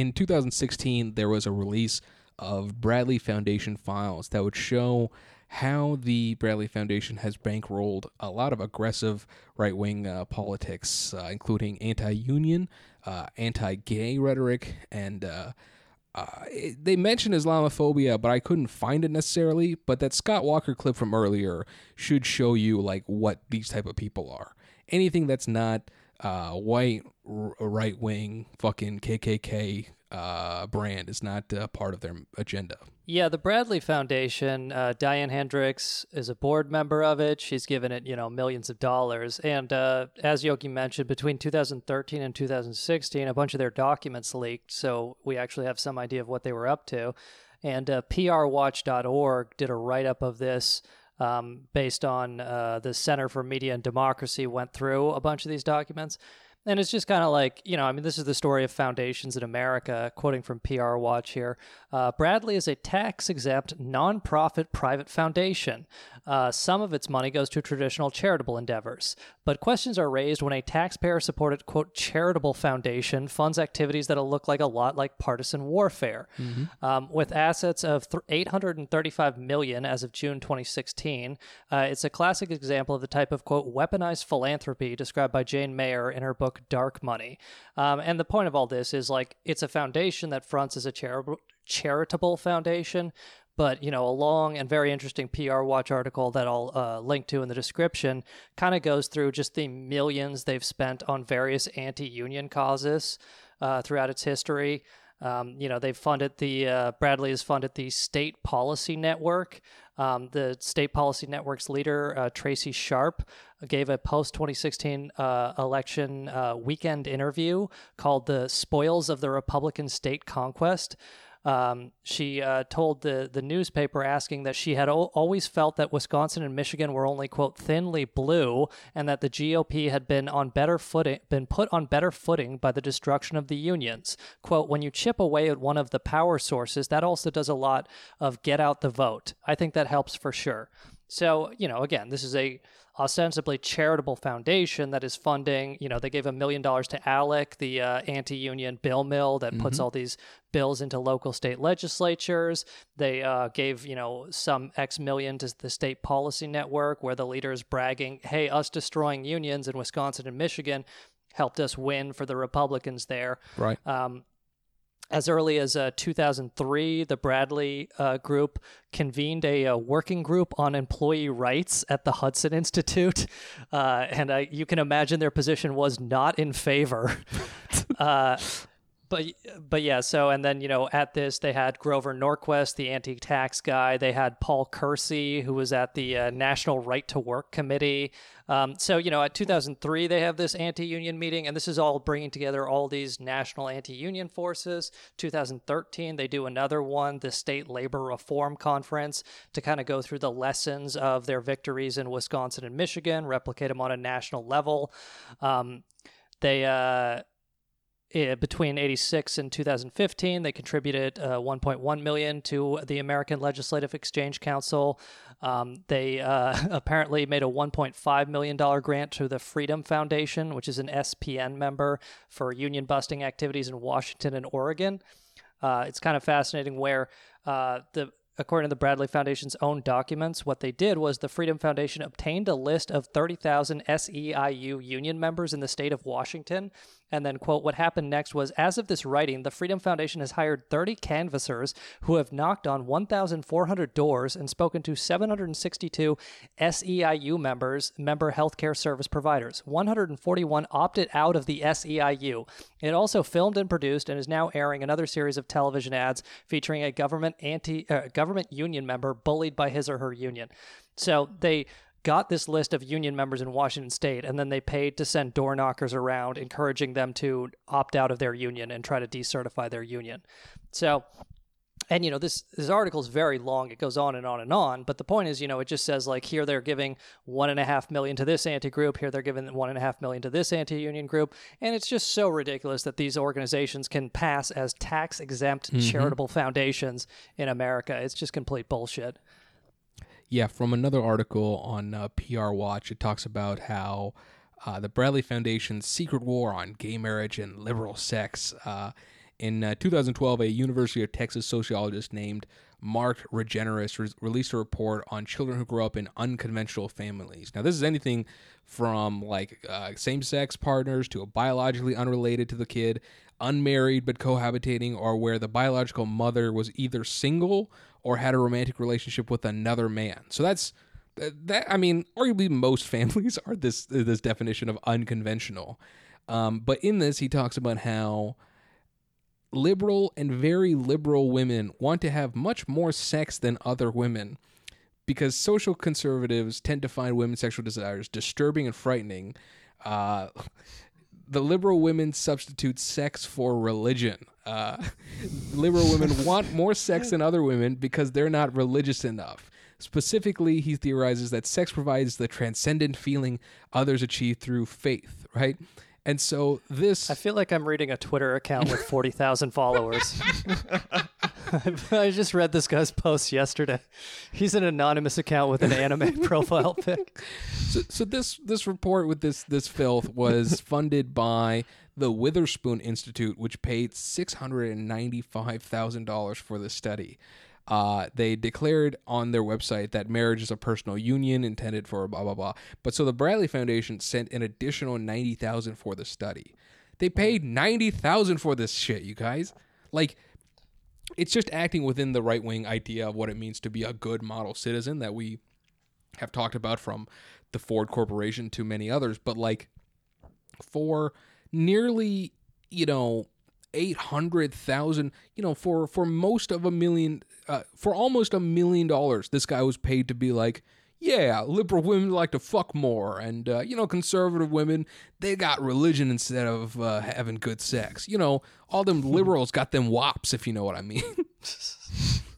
In 2016, there was a release of Bradley Foundation files that would show how the Bradley Foundation has bankrolled a lot of aggressive right wing uh, politics, uh, including anti union, uh, anti gay rhetoric, and uh, uh, it, they mentioned Islamophobia, but I couldn't find it necessarily. But that Scott Walker clip from earlier should show you like what these type of people are. Anything that's not uh, white, r- right wing, fucking KKK uh, brand is not uh, part of their agenda. Yeah, the Bradley Foundation, uh, Diane Hendricks is a board member of it. She's given it, you know, millions of dollars. And uh, as Yogi mentioned, between 2013 and 2016, a bunch of their documents leaked. So we actually have some idea of what they were up to. And uh, PRWatch.org did a write up of this um, based on uh, the Center for Media and Democracy, went through a bunch of these documents. And it's just kind of like, you know, I mean, this is the story of foundations in America, quoting from PR Watch here. Uh, Bradley is a tax exempt, nonprofit private foundation. Uh, some of its money goes to traditional charitable endeavors. But questions are raised when a taxpayer supported, quote, charitable foundation funds activities that'll look like a lot like partisan warfare. Mm-hmm. Um, with assets of th- 835 million as of June 2016, uh, it's a classic example of the type of, quote, weaponized philanthropy described by Jane Mayer in her book Dark Money. Um, and the point of all this is like it's a foundation that fronts as a charitable charitable foundation, but you know a long and very interesting PR Watch article that I'll uh, link to in the description kind of goes through just the millions they've spent on various anti-union causes uh, throughout its history. Um, you know, they've funded the uh, Bradley has funded the State Policy Network. Um, the State Policy Network's leader, uh, Tracie Sharp, gave a post 2016 uh, election uh, weekend interview called The Spoils of the Republican State Conquest. Um, she uh, told the the newspaper asking that she had o- always felt that Wisconsin and Michigan were only quote thinly blue, and that the GOP had been on better footing, been put on better footing by the destruction of the unions. Quote: When you chip away at one of the power sources, that also does a lot of get out the vote. I think that helps for sure. So, you know, again, this is a ostensibly charitable foundation that is funding, you know, they gave a million dollars to ALEC, the uh, anti union bill mill that mm-hmm. puts all these bills into local state legislatures. They uh, gave, you know, some X million to the state policy network where the leader is bragging, hey, us destroying unions in Wisconsin and Michigan helped us win for the Republicans there. Right. Um, as early as uh, 2003, the Bradley uh, group convened a, a, uh, working group on employee rights at the Hudson Institute. Uh, and you can imagine their position was not in favor. But but yeah, so and then you know at this they had Grover Norquist, the anti-tax guy. They had Paul Kersey, who was at the uh, National Right to Work Committee. Um, so you know at 2003 they have this anti-union meeting, and this is all bringing together all these national anti-union forces. 2013 they do another one, the State Labor Reform Conference, to kind of go through the lessons of their victories in Wisconsin and Michigan, replicate them on a national level. Um, they uh, between 86 and 2015 they contributed uh, 1.1 million to the american legislative exchange council. Um, they uh, apparently made a 1.5 million dollar grant to the freedom foundation which is an spn member for union busting activities in washington and oregon. Uh, it's kind of fascinating where uh, the according to the Bradley Foundation's own documents, what they did was the Freedom Foundation obtained a list of 30,000 SEIU union members in the state of Washington and then, quote, what happened next was as of this writing, the Freedom Foundation has hired 30 canvassers who have knocked on 1,400 doors and spoken to 762 SEIU members, member healthcare service providers. 141 opted out of the SEIU. It also filmed and produced and is now airing another series of television ads featuring a government anti uh, government union member bullied by his or her union. So they got this list of union members in Washington state, and then they paid to send door knockers around, encouraging them to opt out of their union and try to decertify their union. So, and you know this this article is very long; it goes on and on and on. But the point is, you know, it just says like here they're giving one and a half million to this anti group, here they're giving one and a half million to this anti union group, and it's just so ridiculous that these organizations can pass as tax exempt mm-hmm. charitable foundations in America. It's just complete bullshit. Yeah, from another article on uh, PR Watch, it talks about how uh, the Bradley Foundation's secret war on gay marriage and liberal sex uh, In uh, 2012, a University of Texas sociologist named Mark Regnerus re- released a report on children who grow up in unconventional families. Now, this is anything from like uh, same sex partners to a biologically unrelated to the kid, unmarried but cohabitating, or where the biological mother was either single or had a romantic relationship with another man. So that's that. I mean, arguably most families are this this definition of unconventional. Um, but in this, he talks about how liberal and very liberal women want to have much more sex than other women because social conservatives tend to find women's sexual desires disturbing and frightening. Uh, the liberal women substitute sex for religion. Uh, liberal women want more sex than other women because they're not religious enough. Specifically, he theorizes that sex provides the transcendent feeling others achieve through faith, right? And so this I feel like I'm reading a Twitter account with 40,000 followers. I just read this guy's post yesterday. He's an anonymous account with an anime profile pic. so, so this this report with this this filth was funded by the Witherspoon Institute, which paid six hundred and ninety five thousand dollars for the study. Uh, they declared on their website that marriage is a personal union intended for blah blah blah. But so the Bradley Foundation sent an additional ninety thousand for the study. They paid ninety thousand for this shit, you guys. Like, it's just acting within the right wing idea of what it means to be a good model citizen that we have talked about from the Ford Corporation to many others. But like, for nearly, you know, eight hundred thousand, you know, for for most of a million, uh, for almost a million dollars, this guy was paid to be like, yeah, liberal women like to fuck more, and uh, you know, conservative women they got religion instead of uh, having good sex. You know, all them liberals got them wops, if you know what I mean.